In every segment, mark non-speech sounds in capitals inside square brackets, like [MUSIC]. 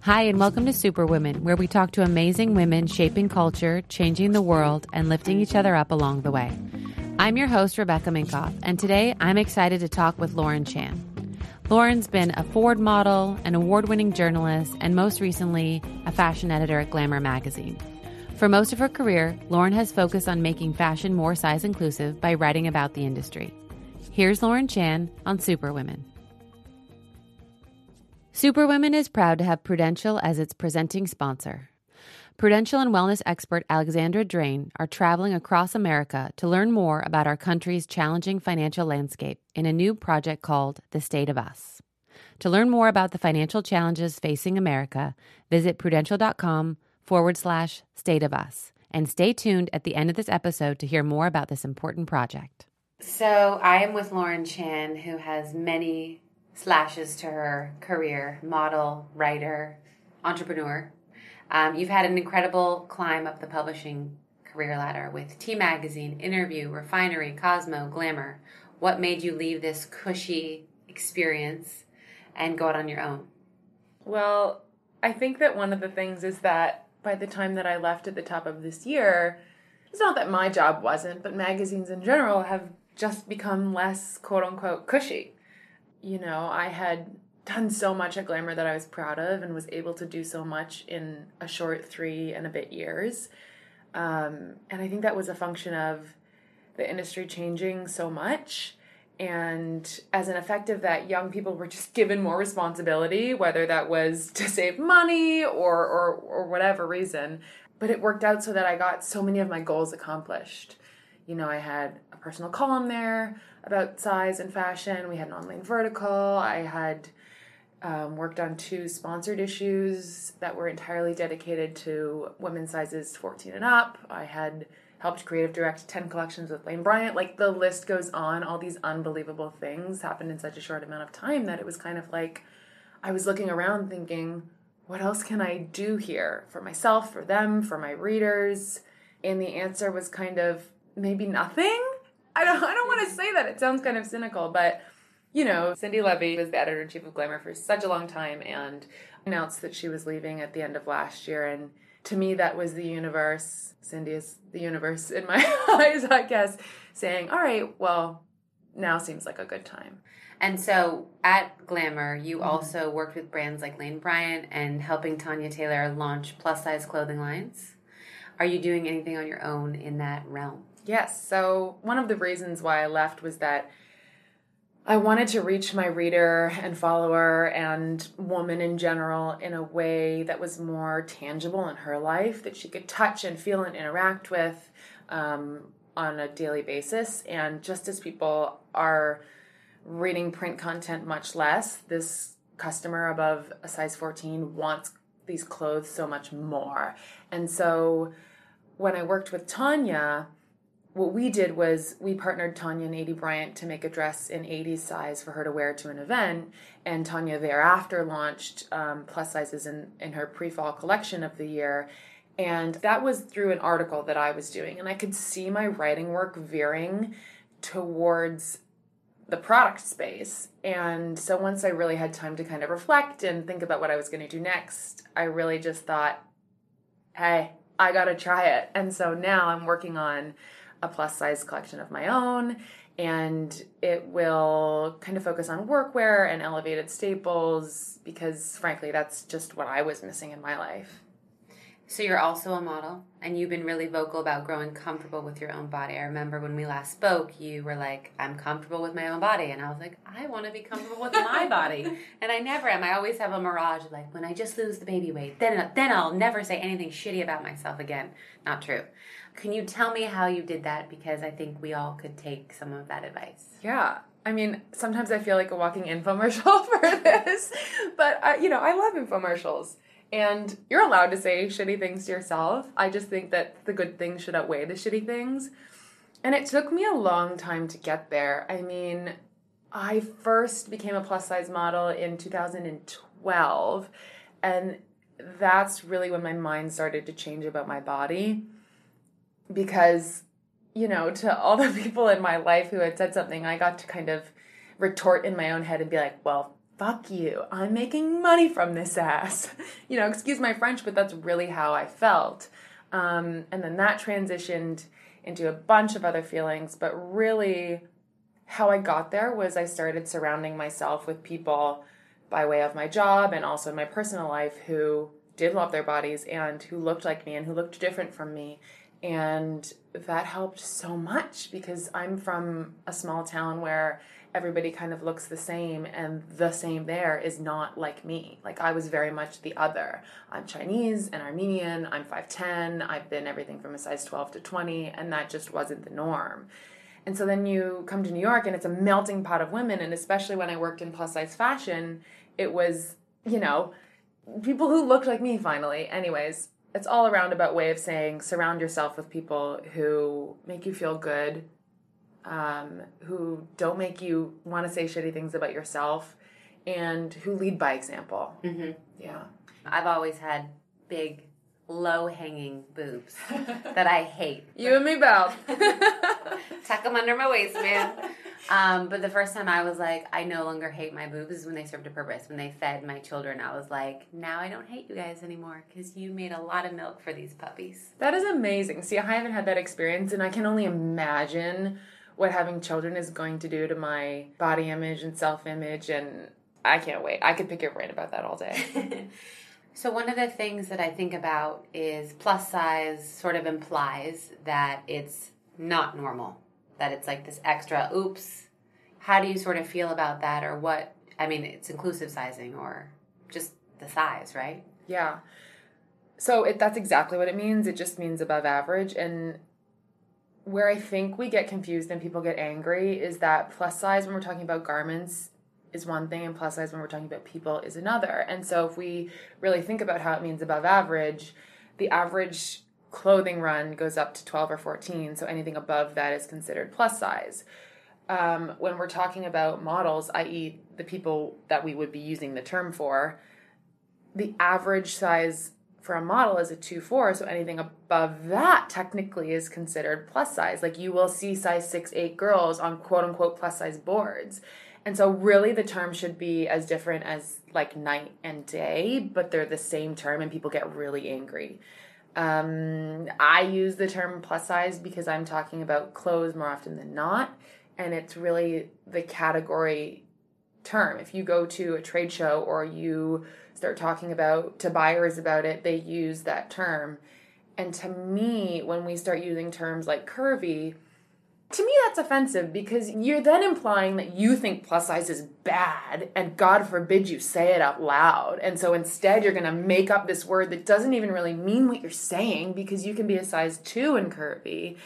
Hi, and welcome to Superwomen, where we talk to amazing women shaping culture, changing the world, and lifting each other up along the way. I'm your host, Rebecca Minkoff, and today I'm excited to talk with Lauren Chan. Lauren's been a Ford model, an award winning journalist, and most recently, a fashion editor at Glamour magazine. For most of her career, Lauren has focused on making fashion more size inclusive by writing about the industry. Here's Lauren Chan on Superwomen. Superwomen is proud to have Prudential as its presenting sponsor. Prudential and wellness expert Alexandra Drain are traveling across America to learn more about our country's challenging financial landscape in a new project called The State of Us. To learn more about the financial challenges facing America, visit prudential.com forward slash state of us. And stay tuned at the end of this episode to hear more about this important project. So, I am with Lauren Chan, who has many slashes to her career model, writer, entrepreneur. Um, you've had an incredible climb up the publishing career ladder with T Magazine, Interview, Refinery, Cosmo, Glamour. What made you leave this cushy experience and go out on your own? Well, I think that one of the things is that by the time that I left at the top of this year, it's not that my job wasn't, but magazines in general have just become less quote unquote cushy you know, I had done so much at Glamour that I was proud of and was able to do so much in a short three and a bit years. Um, and I think that was a function of the industry changing so much. And as an effect of that, young people were just given more responsibility, whether that was [LAUGHS] to save money or, or, or whatever reason. But it worked out so that I got so many of my goals accomplished. You know, I had a personal column there about size and fashion. We had an online vertical. I had um, worked on two sponsored issues that were entirely dedicated to women's sizes 14 and up. I had helped creative direct 10 collections with Lane Bryant. Like the list goes on. All these unbelievable things happened in such a short amount of time that it was kind of like I was looking around thinking, what else can I do here for myself, for them, for my readers? And the answer was kind of maybe nothing I don't I don't want to say that. It sounds kind of cynical, but you know, Cindi Leive was the editor in chief of Glamour for such a long time and announced that she was leaving at the end of last year and to me that was the universe. Cindy is the universe in my [LAUGHS] eyes, I guess, saying, "All right, well, now seems like a good time." And so at Glamour, you mm-hmm. also worked with brands like Lane Bryant and helping Tanya Taylor launch plus size clothing lines. Are you doing anything on your own in that realm? Yes. So, one of the reasons why I left was that I wanted to reach my reader and follower and woman in general in a way that was more tangible in her life, that she could touch and feel and interact with um, on a daily basis. And just as people are reading print content much less, this customer above a size 14 wants these clothes so much more. And so when I worked with Tanya, what we did was we partnered Tanya and Aidy Bryant to make a dress in 80s size for her to wear to an event. And Tanya thereafter launched um, plus sizes in, in her pre fall collection of the year. And that was through an article that I was doing. And I could see my writing work veering towards the product space. And so once I really had time to kind of reflect and think about what I was going to do next, I really just thought, hey, I got to try it. And so now I'm working on a plus size collection of my own and it will kind of focus on workwear and elevated staples because frankly that's just what I was missing in my life. So you're also a model and you've been really vocal about growing comfortable with your own body. I remember when we last spoke, you were like, I'm comfortable with my own body. And I was like, I want to be comfortable with my [LAUGHS] body. And I never am. I always have a mirage like when I just lose the baby weight, then then I'll never say anything shitty about myself again. Not true. Can you tell me how you did that? Because I think we all could take some of that advice. Yeah. I mean, sometimes I feel like a walking infomercial [LAUGHS] for this, but I, you know, I love infomercials. And you're allowed to say shitty things to yourself. I just think that the good things should outweigh the shitty things. And it took me a long time to get there. I mean, I first became a plus size model in 2012, and that's really when my mind started to change about my body because you know, to all the [LAUGHS] people in my life who had said something, I got to kind of retort in my own head and be like, well, fuck you. I'm making money from this ass. [LAUGHS] you know, excuse my French, but that's really how I felt. Um, and then that transitioned into a bunch of other feelings, but really how I got there was I started surrounding myself with people by way of my job and also my personal life who did love their bodies and who looked like me and who looked different from me and that helped so much because I'm from a small town where everybody kind of looks the same and the same there is not like me. Like I was very much the other. I'm Chinese and Armenian, I'm 5'10, I've been everything from a size 12 to 20 and that just wasn't the norm. And so then you come to New York and it's a melting pot of women and especially when I worked in plus size fashion, it was, you know, people who looked like me finally. Anyways, it's all a roundabout way of saying surround yourself with people who make you feel good, um, who don't make you want to say shitty things about yourself, and who lead by example. Mm-hmm. Yeah. I've always had big, low hanging boobs [LAUGHS] that I hate. You and me both. [LAUGHS] Tuck them under my waistband. [LAUGHS] Um, but the first time I was like, I no longer hate my boobs is when they served a purpose. When they fed my children, I was like, now I don't hate you guys anymore because you made a lot of milk for these puppies. That is amazing. See, I haven't had that experience, and I can only imagine what having children is going to do to my body image and self image. And I can't wait. I could pick your brain about that all day. [LAUGHS] so, one of the things that I think about is plus size sort of implies that it's not normal that it's like this extra oops how do you sort of feel about that? or what i mean it's inclusive sizing or just the size right? Yeah. So it, that's exactly what it means. It just means above average. And where i think we get confused and people get angry is that plus size when we're talking about garments is one thing and plus size when we're talking about people is another. And so if we really think about how it means above average the average clothing run goes up to 12 or 14, so anything above that is considered plus size. Um, when we're talking about models, i.e., the people that we would be using the term for, the average size for a model is a 2 4, so anything above that technically is considered plus size. Like you will see size 6 8 girls on quote unquote plus size boards. And so, really, the term should be as different as like night and day, but they're the same term, and people get really angry. Um, I use the term plus size because I'm talking about clothes more often than not, and it's really the category term. If you go to a trade show or you start talking about to buyers about it, they use that term. And to me, when we start using terms like curvy, to me that's offensive because you're then implying that you think plus size is bad and god forbid you say it out loud. And so instead you're going to make up this word that doesn't even really mean what you're saying because you can be a size 2 and curvy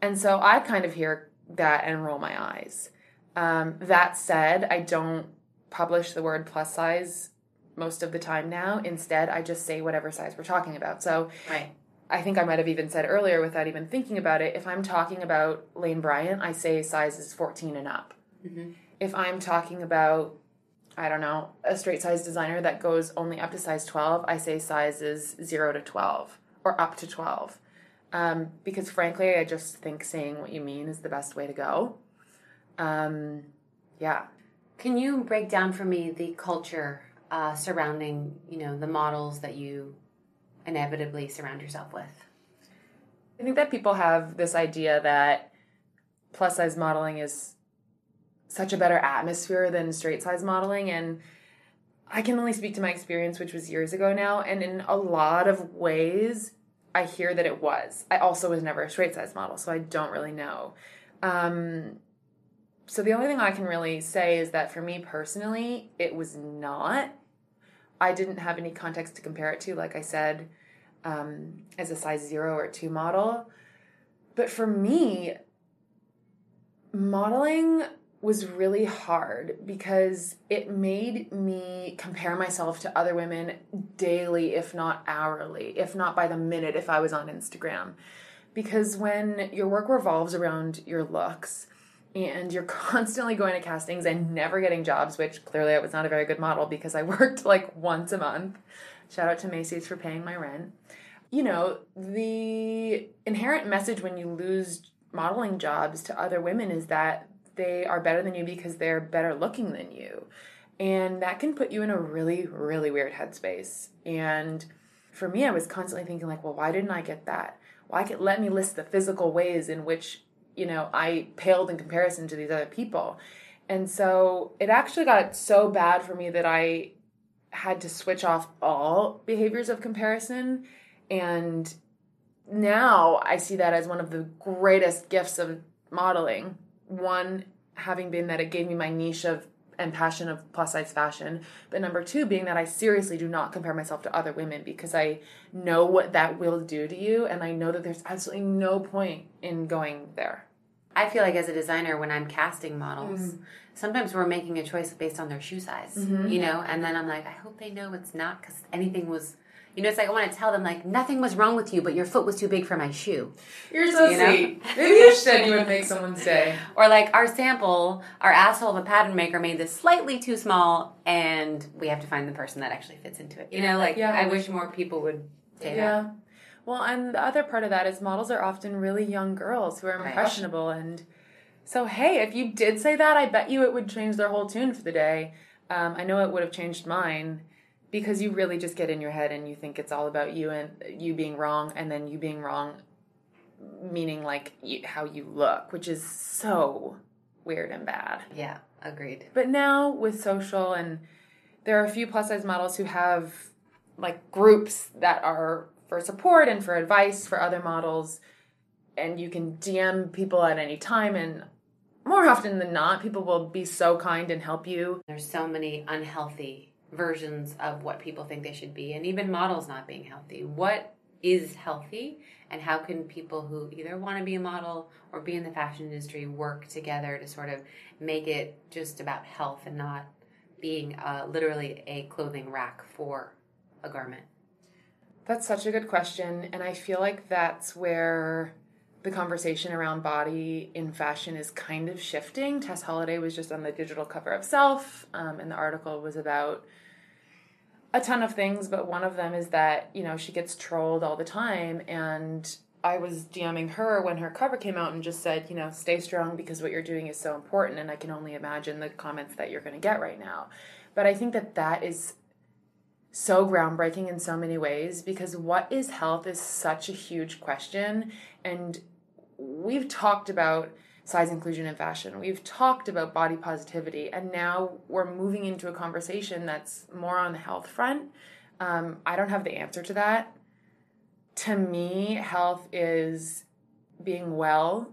and so i kind of hear that and roll my eyes. Um, that said i don't publish the word plus size most of the time now. Instead i just say whatever size we're talking about. So right I think I might have even said earlier without even thinking about it, if I'm talking about Lane Bryant, I say sizes 14 and up. Mm-hmm. If I'm talking about, I don't know, a straight size designer that goes only up to size 12, I say sizes 0 to 12 or up to 12. Um, because frankly, I just think saying what you mean is the best way to go. Um, yeah. Can you break down for me the culture uh, surrounding, you know, the models that you inevitably surround yourself with? I think that people have this idea that plus size modeling is such a better atmosphere than straight size modeling and I can only speak to my experience which was years ago now and in a lot of ways I hear that it was. I also was never a straight size model so I don't really know. Um, so the only thing I can really say is that for me personally it was not I didn't have any context to compare it to, like I said, um, as a size zero or two model. But for me, modeling was really hard because it made me compare myself to other women daily, if not hourly, if not by the minute, if I was on Instagram. Because when your work revolves around your looks and you're [LAUGHS] constantly going to castings and never getting jobs, which clearly I was not a very good model because I [LAUGHS] worked like once a month. Shout out to Macy's for paying my rent. You know, the inherent message when you lose modeling jobs to other women is that they are better than you because they're better looking than you. And that can put you in a really, really weird headspace. And for me, I was constantly thinking, like, well, why didn't I get that? Why could let me list the physical ways in which, you know, I paled in comparison to these other people. And so it actually got so bad for me that I had to switch off all behaviors of comparison. And now I see that as one of the greatest gifts of modeling one having been that it gave me my niche of and passion of plus size fashion but number two being that i seriously do not compare myself to other women because i know what that will do to you and i know that there's absolutely no point in going there i feel like as a designer when i'm casting models mm. sometimes we're making a choice based on their shoe size mm-hmm. you know and then i'm like i hope they know it's not because anything was you know, it's like I want to tell them like nothing was wrong with you, but your foot was too big for my shoe. You're so you sweet. Maybe you said you would make someone's day. Or like our sample, our asshole of a pattern maker made this slightly too small, and we have to find the person that actually fits into it. You know, like yeah. I wish more people would say yeah. that. Well, and the other part of that is models are often really young girls who are impressionable, right. and so hey, if you did say that, I bet you it would change their whole tune for the day. Um, I know it would have changed mine because you really just get in your head and you think it's all about you and you being wrong and then you being wrong meaning like you, how you look which is so weird and bad. Yeah agreed. But now with social and there are a few plus size models who have like groups that are for support and for advice for other models and you can dm people at any time and more often than not people will be so kind and help you. There's so many unhealthy versions of what people think they should be, and even models not being healthy. What is healthy, and how can people who either want to be a model or be in the fashion industry work together to sort of make it just about health and not being uh, literally a clothing rack for a garment? That's such a good question, and I feel like that's where the conversation around body in fashion is kind of shifting. Tess Holliday was just on the digital cover of Self, um, and the article was about a ton of things, but one of them is that, you know, she gets trolled all the time. And I was DMing her when her cover came out and just said, you know, stay strong because what you're doing is so important. And I can only imagine the comments that you're going to get right now. But I think that that is so groundbreaking in so many ways because what is health is such a huge question. And we've talked about size inclusion in fashion. We've talked about body positivity, and now we're moving into a conversation that's more on the health front. Um, I don't have the answer to that. To me, health is being well,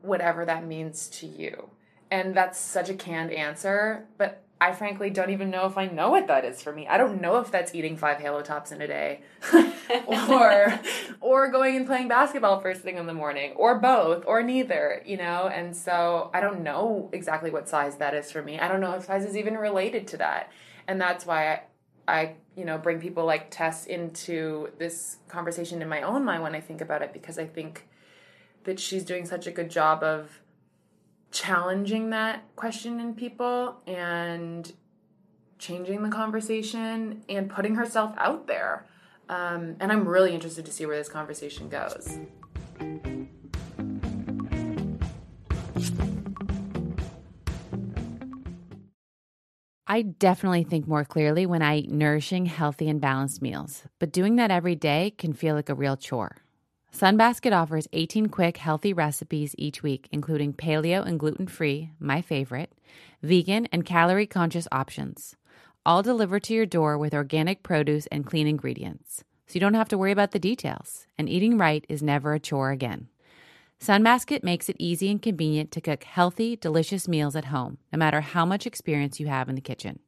whatever that means to you. And that's such a canned answer, but I frankly don't even know if I know what that is for me. I don't know if that's eating five Halo tops in a day, [LAUGHS] or or going and playing basketball first thing in the morning, or both, or neither. You know, and so I don't know exactly what size that is for me. I don't know if size is even related to that, and that's why I, I you know bring people like Tess into this conversation in my own mind when I think about it because I think that she's doing such a good job of challenging that question in people and changing the conversation and putting herself out there. Um, and I'm really interested to see where this conversation goes. I definitely think more clearly when I eat nourishing, healthy, and balanced meals, but doing that every day can feel like a real chore. Sunbasket offers 18 quick, healthy recipes each week, including paleo and gluten free, my favorite, vegan, and calorie conscious options, all delivered to your door with organic produce and clean ingredients. So you don't have to worry about the details, and eating right is never a chore again. Sunbasket makes it easy and convenient to cook healthy, delicious meals at home, no matter how much experience you have in the kitchen.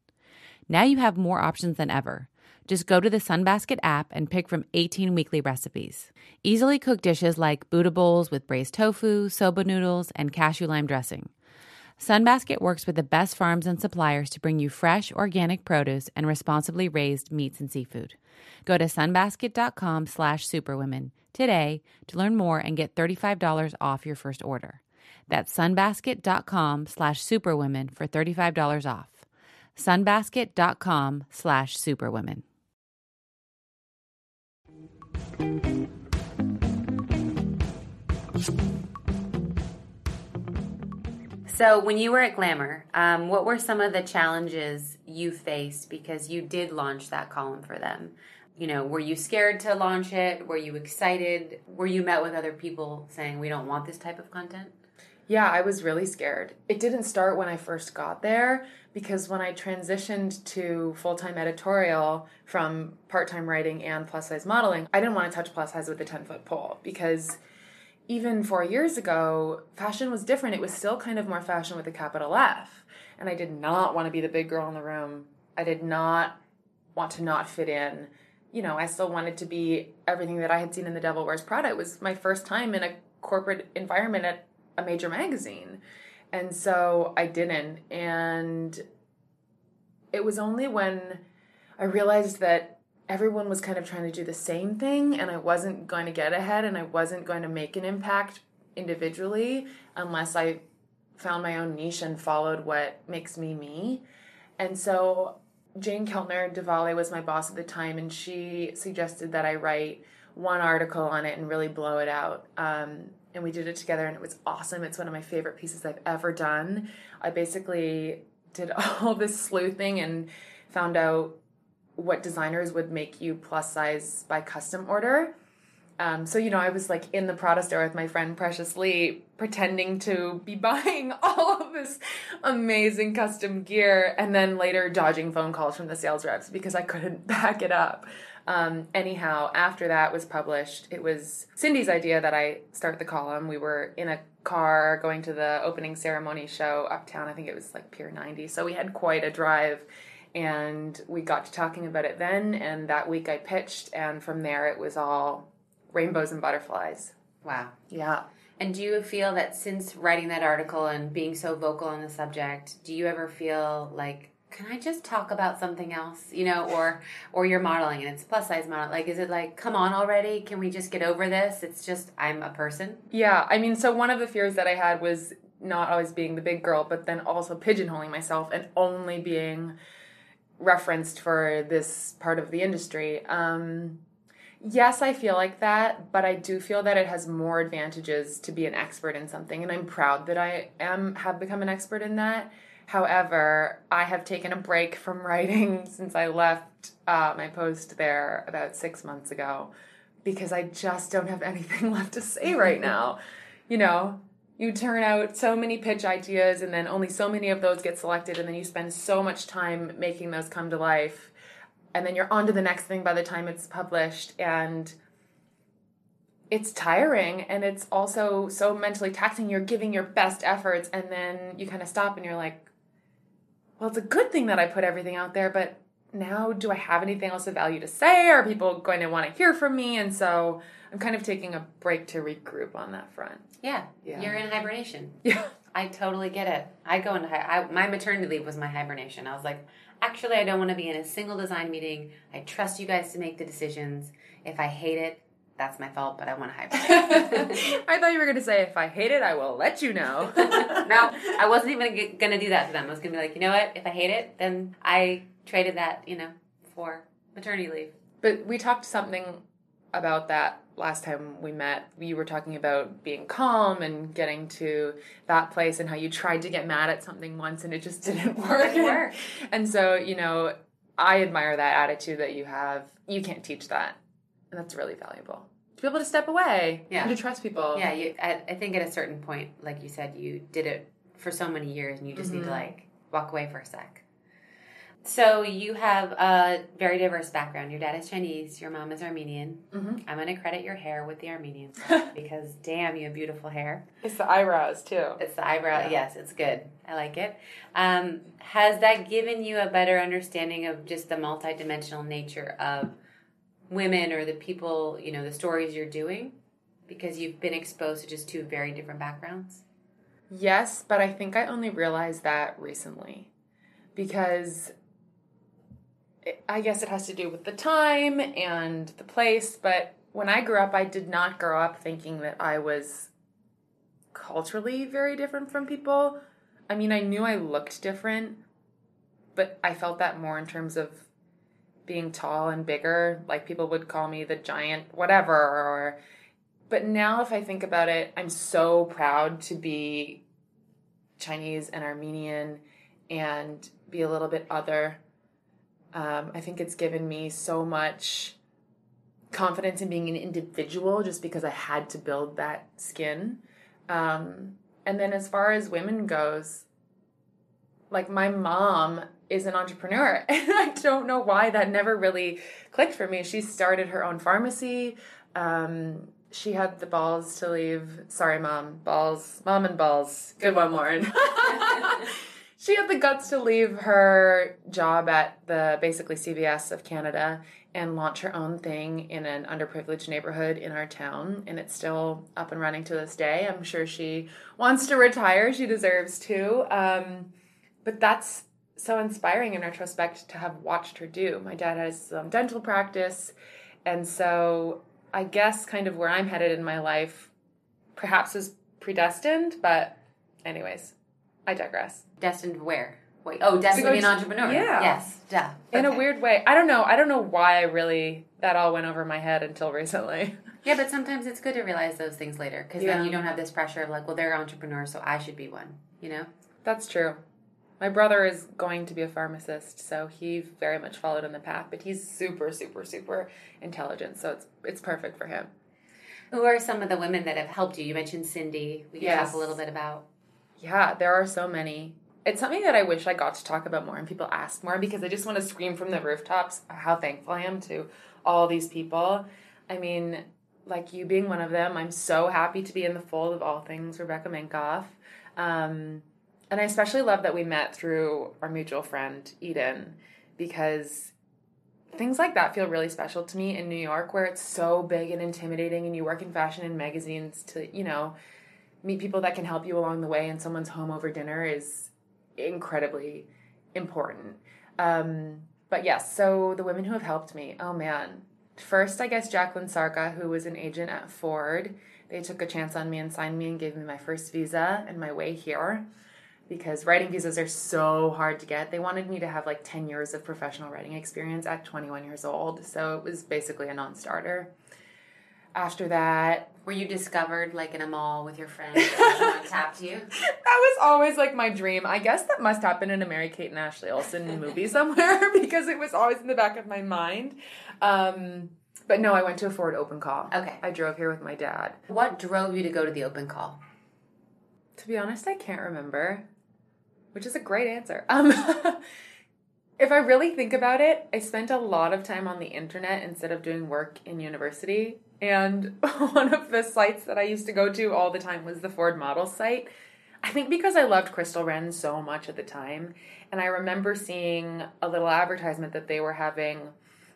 Now you have more options than ever. Just go to the Sunbasket app and pick from 18 weekly recipes. Easily cook dishes like Buddha bowls with braised tofu, soba noodles, and cashew lime dressing. Sunbasket works with the best farms and suppliers to bring you fresh, organic produce and responsibly raised meats and seafood. Go to sunbasket.com slash superwomen today to learn more and get $35 off your first order. That's sunbasket.com slash superwomen for $35 off. sunbasket.com slash superwomen. So, when you were at Glamour, um, what were some of the challenges you faced because you did launch that column for them? You know, were you scared to launch it? Were you excited? Were you met with other people saying, we don't want this type of content? Yeah, I was really scared. It didn't start when I first got there because when I transitioned to full time editorial from part time writing and plus size modeling, I didn't want to touch plus size with a 10 foot pole because even four years ago, fashion was different. It was still kind of more fashion with a capital F. And I did not want to be the big girl in the room. I did not want to not fit in. You know, I still wanted to be everything that I had seen in The Devil Wears Prada. It was my first time in a corporate environment at a major magazine. And so I didn't. And it was only when I realized that everyone was kind of trying to do the same thing and I wasn't going to get ahead and I wasn't going to make an impact individually unless I found my own niche and followed what makes me me. And so Jane Keltner de Valle was my boss at the time and she suggested that I write one article on it and really blow it out. Um, and we did it together and it was awesome. It's one of my favorite pieces I've ever done. I basically did [LAUGHS] all this sleuthing and found out what designers would make you plus size by custom order. Um, so you know, I was like in the Prada store with my friend Precious Lee, pretending to be [LAUGHS] buying all of this amazing custom gear, and then later dodging phone calls from the sales reps because I couldn't [LAUGHS] back it up. Um, anyhow, after that was published, it was Cindy's idea that I start the column. We were in a car going to the opening ceremony show uptown. I think it was like Pier 90. So we had quite a drive and we got to talking about it then and that week i pitched and from there it was all rainbows and butterflies wow yeah and do you feel that since writing that article and being so vocal on the subject do you ever feel like can i just talk about something else you know or or you're modeling and it's plus size model like is it like come on already can we just get over this it's just i'm a person yeah i mean so one of the fears that i had was not always being the big girl but then also pigeonholing myself and only being referenced for this part of the industry. Um, yes, I feel like that, but I do feel that it has more advantages to be an expert in something, and I'm proud that I am have become an expert in that. However, I have taken a break from writing [LAUGHS] since I left uh, my post there about six months ago because I just don't have anything [LAUGHS] left to say right [LAUGHS] now. You know, you turn out so many pitch ideas and then only so many of those get selected and then you spend so much time making those come to life and then you're on to the next thing by the time it's published and it's tiring and it's also so mentally taxing you're giving your best efforts and then you kind of stop and you're like well it's a good thing that i put everything out there but now do i have anything else of value to say are people going to want to hear from me and so i'm kind of taking a break to regroup on that front yeah, yeah. You're in hibernation. Yeah. I totally get it. I go into I, my maternity leave was my hibernation. I was like, actually, I don't want to be in a single design meeting. I trust you guys to make the decisions. If I hate it, that's my fault, but I want to hibernate. I thought you were going to say, if I hate it, I will let you know. [LAUGHS] no, I wasn't even going to do that to them. I was going to be like, you know what? If I hate it, then I traded that, you know, for maternity leave. But we talked something about that last time we met, you were talking about being calm and getting to that place and how you tried to get mad at something once and it just [LAUGHS] didn't work. Didn't work. and so, you know, I admire that attitude that you have. You can't teach that. And that's really valuable. To be able to step away yeah. and to trust people. Yeah, you, I, I, think at a certain point, like you said, you did it for so many years and you just mm-hmm. need to mm-hmm. like walk away for a sec. So you have a very diverse background. Your dad is Chinese. Your mom is Armenian. Mm-hmm. I'm going to credit your hair with the Armenian [LAUGHS] because damn, you have beautiful hair. It's the eyebrows too. It's the eyebrow. Yeah. Yes, it's good. I like it. Um, has that given you a better understanding of just the multidimensional nature of women or the people, you know, the stories you're doing? Because you've been exposed to just two very different backgrounds. Yes, but I think I only realized that recently because it, I guess it has to do with the time and the place. But when I grew up, I did not grow up thinking that I was culturally very different from people. I mean, I knew I looked different, but I felt that more in terms of being tall and bigger. Like people would call me the giant, whatever, or but now if I think about it, I'm so proud to be Chinese and Armenian and be a little bit other. Um, I think it's given me so much confidence in being an individual just because I had to build that skin. Um, and then as far as women goes, like my mom is an entrepreneur [LAUGHS] and I don't know why that never really clicked for me. She started her own pharmacy. Um, she had the balls to leave. Sorry, mom. Balls. Mom and balls. Good one, Lauren. [LAUGHS] she had the guts to leave her job at the basically CVS of Canada and launch her own thing in an underprivileged neighborhood in our town. And it's still up and running to this day. I'm sure she wants to retire. She deserves to. Um, but that's so inspiring in retrospect to have watched her do. My dad has some dental practice. And so I guess kind of where I'm headed in my life perhaps is predestined, but anyways, I digress. Destined where? Wait, oh, destined to be an entrepreneur. Yeah. Yes, duh. In a weird way. I don't know. I don't know why I really that all went over my head until [LAUGHS] recently. Yeah, but sometimes it's good to realize those things later because Yeah. then you don't have this pressure of like, well, they're entrepreneurs, so I should be one. You know? That's true. My brother is going to be a pharmacist, so he very much followed in the path, but he's super, super, super intelligent, so it's it's perfect for him. Who are some of the women that have helped you? You mentioned Cindy. We can Yes. talk a little bit about. Yeah, there are so many. It's something that I wish I got to talk about more and people ask more because I just want to scream from the rooftops how thankful I am to all these people. I mean, like you being one of them, I'm so happy to be in the fold of all things Rebecca Minkoff. Um, and I especially love that we met through our mutual friend, Eden, because things like that feel really special to me in New York, where it's so big and intimidating, and you work in fashion and magazines to, you know, meet people that can help you along the way and someone's home over dinner is incredibly important. Um, but yes, so the women who have helped me, oh man. First, I guess Jacqueline Sarka, who was an agent at Ford. They took a chance on me and signed me and gave me my first visa and my way here because writing visas are so hard to get. They wanted me to have like 10 years of professional writing experience at 21 years old, so it was basically a non starter. After that, Were you discovered like in a mall with your friends? and [LAUGHS] someone tapped you? that was always like my dream. I guess that must happen in a Mary Kate and Ashley Olsen [LAUGHS] movie somewhere [LAUGHS] because it was always in the back of my mind. Um, but no, I went to a Ford open call. Okay. I drove here with my dad. What drove you to go to the open call? To be honest, I can't remember, which is a great answer. Um, [LAUGHS] if I really think about it, I spent a lot of time on the internet instead of doing work in university. And [LAUGHS] one of the sites that I used to go to all the time was the Ford Models site. I think because I loved Crystal Renn so much at the time. And I remember seeing a little advertisement that they were having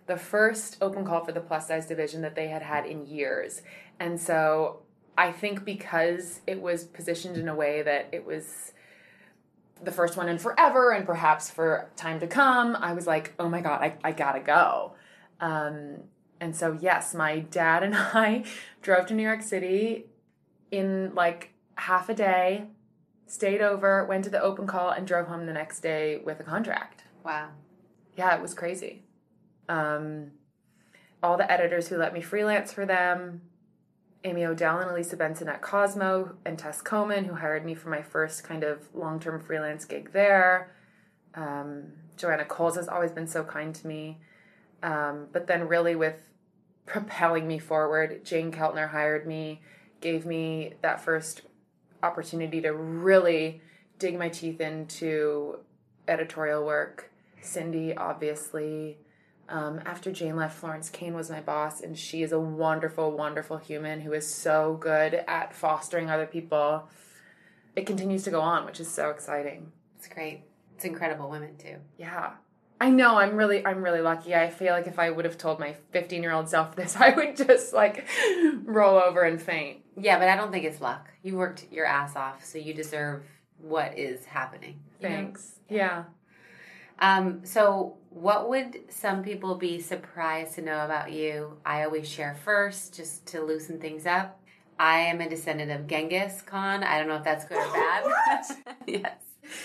the first open call for the plus size division that they had had in years. And so I think because it was positioned in a way that it was the first one in forever and perhaps for time to come, I was like, oh my God, I, I gotta go. Um, and so, yes, my dad and [LAUGHS] I drove to New York City in like half a day, stayed over, went to the open call, and drove home the next day with a contract. Wow. Yeah, it was crazy. Um, all the editors who let me freelance for them, Amy Odell and Elisa Benson at Cosmo, and Tess Coleman, who hired me for my first kind of long term freelance gig there. Um, Joanna Coles has always been so kind to me. Um, but then, really, with propelling me forward, Jane Keltner hired me, gave me that first opportunity to really dig my teeth into editorial work. Cindy, obviously. Um, after Jane left, Florence Kane was my boss, and she is a wonderful, wonderful human who is so good at fostering other people. It continues to go on, which is so exciting. It's great. It's incredible women too. Yeah. I know I'm really I'm really lucky. I feel like if I would have told my 15-year-old self [LAUGHS] this, I would just like roll over and faint. Yeah, but I don't think it's luck. You worked your ass off, so you deserve what is happening. you know? Thanks. Yeah. Um, so, what would some people be surprised to know about you? I always share first, just to loosen things up. I am a descendant of Genghis Khan. I don't know if that's good or [LAUGHS] bad. [LAUGHS] yes.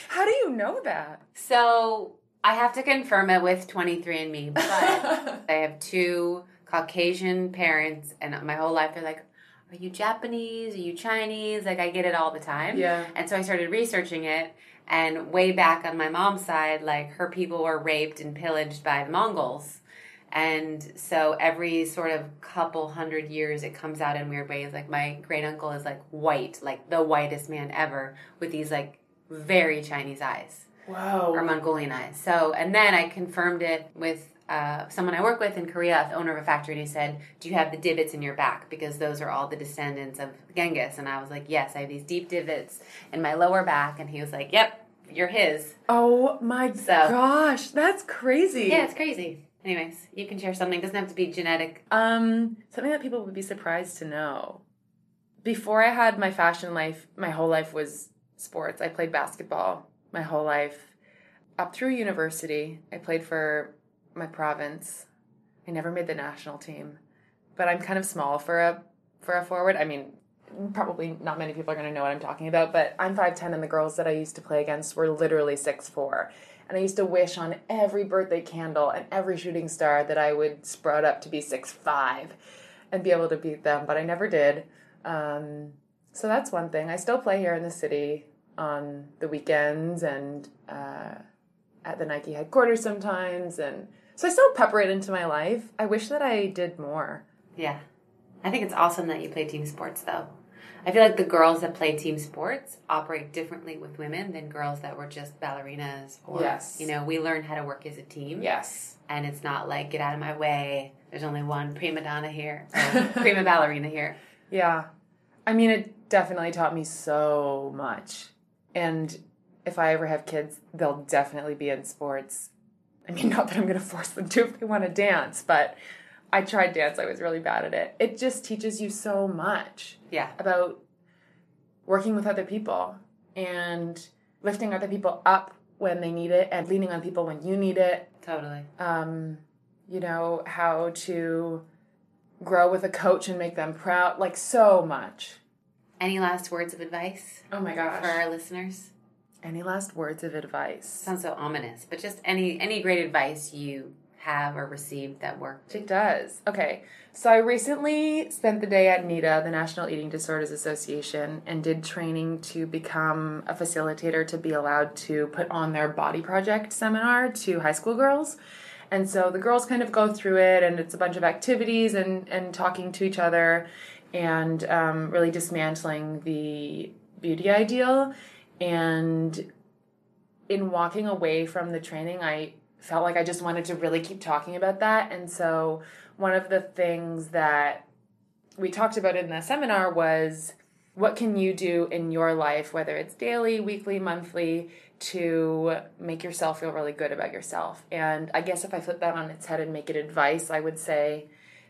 How do you know that? So I have to confirm it with 23andMe, but [LAUGHS] I have two Caucasian parents, and my whole life they're like, Are you Japanese? Are you Chinese? Like, I get it all the time. Yeah. And so I started researching it, and way back on my mom's side, like, her people were raped and pillaged by the Mongols. And so every sort of couple hundred years, it comes out in weird ways. Like, my great uncle is like white, like the whitest man ever, with these like very Chinese eyes Whoa. or Mongolian eyes. So, and then I confirmed it with uh, someone I work with in Korea, the owner of a factory, and he said, "Do you have the divots in your back? Because those are all the descendants of Genghis." And I was like, "Yes, I have these deep divots in my lower back." And he was like, "Yep, you're his." Oh my So- gosh, that's crazy. Yeah, it's crazy. Anyways, you can share something. It doesn't have to be genetic. Um, something that people would be surprised to know. Before I had my fashion life, my whole life was sports. I played basketball my whole life. Up through university, I played for my province. I never made the national team, but I'm kind of small for a for a forward. I mean, probably not many people are going to know what I'm talking about, but I'm 5'10 and the girls that I used to play against were literally 6'4. And I used to wish on every birthday candle and every shooting star that I would sprout up to be 6'5 and be able to beat them, but I never did. Um, so that's one thing. I still play here in the city on the weekends and uh, at the Nike headquarters sometimes. And so I still pepper it into my life. I wish that I did more. Yeah. I think it's awesome that you play team sports, though. I feel like the girls that play team sports operate differently with women than girls that were just ballerinas. Or, Yes. You know, we learn how to work as a team. Yes. And it's not like, get out of my way. There's only one prima donna here, [LAUGHS] prima ballerina here. Yeah. I mean, it definitely taught me so much. And if I ever have kids, they'll definitely be in sports. I mean, [LAUGHS] not that I'm going to force them to if they want to dance, but I tried dance. I was really bad at it. It just teaches you so much Yeah. about working with other people and lifting other people up when they need it and leaning on people when you need it. Totally. Um, you know, how to grow with a coach and make them proud. Like, so much. Any last words of advice Oh my gosh. for our listeners? Any last words of advice? Sounds so ominous, but just any any great advice you have or received that worked. It does. Okay. So I recently spent the day at NEDA, the National Eating Disorders Association, and did training to become a facilitator to be allowed to put on their body project seminar to high school girls. And so the girls kind of go through it, and it's a bunch of activities and, and talking to each other and um, really dismantling the beauty ideal. And in walking away from the training, I felt like I just wanted to really keep talking about that. And so, one of the things that we talked about in the seminar was what can you do in your life, whether it's daily, weekly, monthly, to make yourself feel really good about yourself. And I guess if I flip that on its head and make it advice, I would say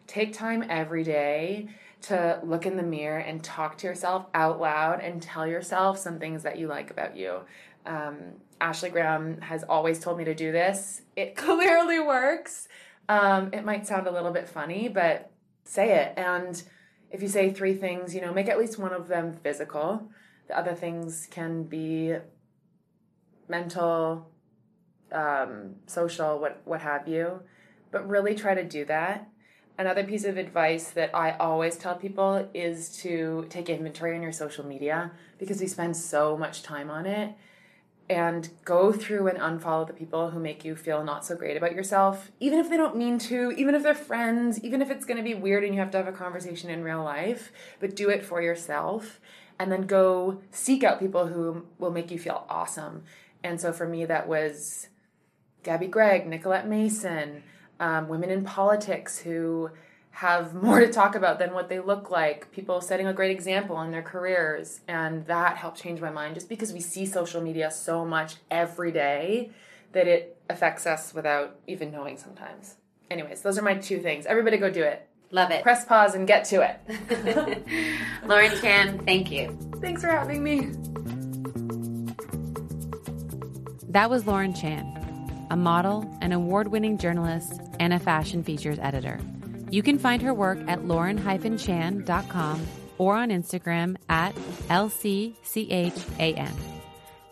take time every day to look in the mirror and talk to yourself out loud and tell yourself some things that you like about you. Um, Ashley Graham has always told me to do this. It [LAUGHS] clearly works. Um, it might sound a little bit funny, but say it. And if you say three things, you know, make at least one of them physical. The other things can be mental, um, social, what what have you. But really try to do that. Another piece of advice that I always tell people is to take inventory on your social media because we spend so much time on it and go through and unfollow the people who make you feel not so great about yourself, even if they don't mean to, even if they're friends, even if it's going to be weird and you have to have a conversation in real life, but do it for yourself and then go seek out people who will make you feel awesome. And so for me, that was Gabi Gregg, Nicolette Mason, um, women in politics who have more to talk about than what they look like, people setting a great example in their careers. And that helped change my mind just because we see social media so much every day that it affects us without even knowing sometimes. Anyways, those are my two things. Everybody go do it. Love it. Press pause and get to it. [LAUGHS] Lauren Chan, thank you. Thanks for having me. That was Lauren Chan, a model, an award winning journalist, and a fashion features editor. You can find her work at lauren-chan.com or on Instagram at LCCHAN.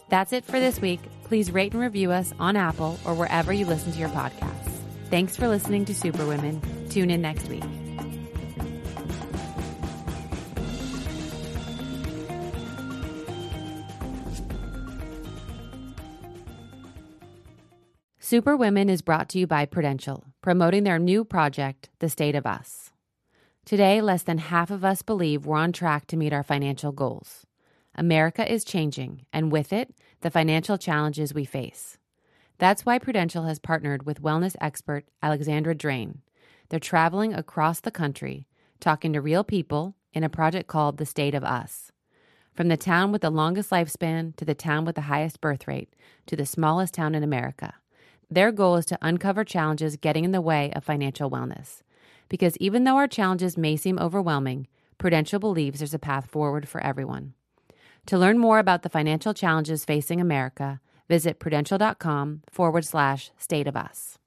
That's it for this week. Please rate and review us on Apple or wherever you listen to your podcasts. Thanks for listening to Superwomen. Tune in next week. Superwomen is brought to you by Prudential, promoting their new project, The State of Us. Today, less than half of us believe we're on track to meet our financial goals. America is changing, and with it, the financial challenges we face. That's why Prudential has partnered with wellness expert Alexandra Drane. They're traveling across the country, talking to real people in a project called The State of Us. From the town with the longest lifespan to the town with the highest birth rate to the smallest town in America. Their goal is to uncover challenges getting in the way of financial wellness. Because even though our challenges may seem overwhelming, Prudential believes there's a path forward for everyone. To learn more about the financial challenges facing America, visit prudential.com forward slash state of us.